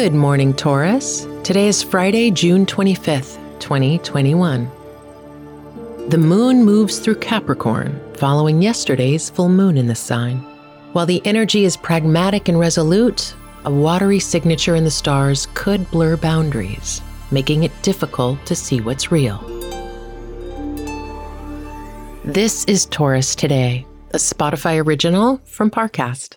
Good morning, Taurus. Today is Friday, June 25th, 2021. The moon moves through Capricorn, following yesterday's full moon in the sign. While the energy is pragmatic and resolute, a watery signature in the stars could blur boundaries, making it difficult to see what's real. This is Taurus Today, a Spotify original from Parcast.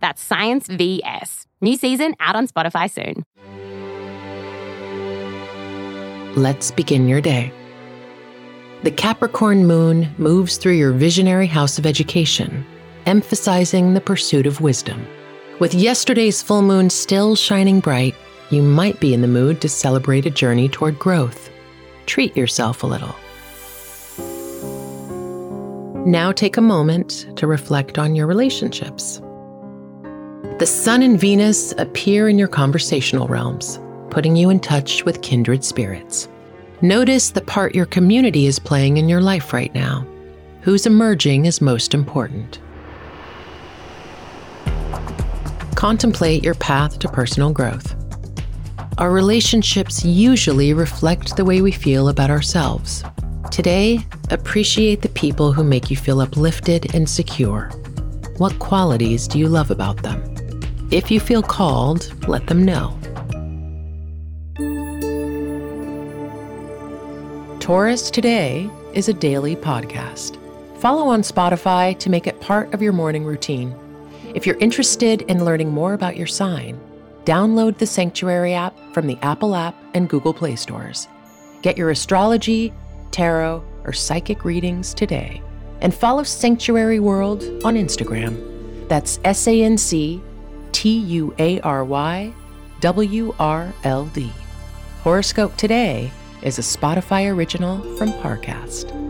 That's Science VS. New season out on Spotify soon. Let's begin your day. The Capricorn moon moves through your visionary house of education, emphasizing the pursuit of wisdom. With yesterday's full moon still shining bright, you might be in the mood to celebrate a journey toward growth. Treat yourself a little. Now take a moment to reflect on your relationships. The Sun and Venus appear in your conversational realms, putting you in touch with kindred spirits. Notice the part your community is playing in your life right now. Who's emerging is most important. Contemplate your path to personal growth. Our relationships usually reflect the way we feel about ourselves. Today, appreciate the people who make you feel uplifted and secure. What qualities do you love about them? If you feel called, let them know. Taurus Today is a daily podcast. Follow on Spotify to make it part of your morning routine. If you're interested in learning more about your sign, download the Sanctuary app from the Apple app and Google Play stores. Get your astrology, tarot, or psychic readings today. And follow Sanctuary World on Instagram. That's S A N C T U A R Y W R L D. Horoscope Today is a Spotify original from Parcast.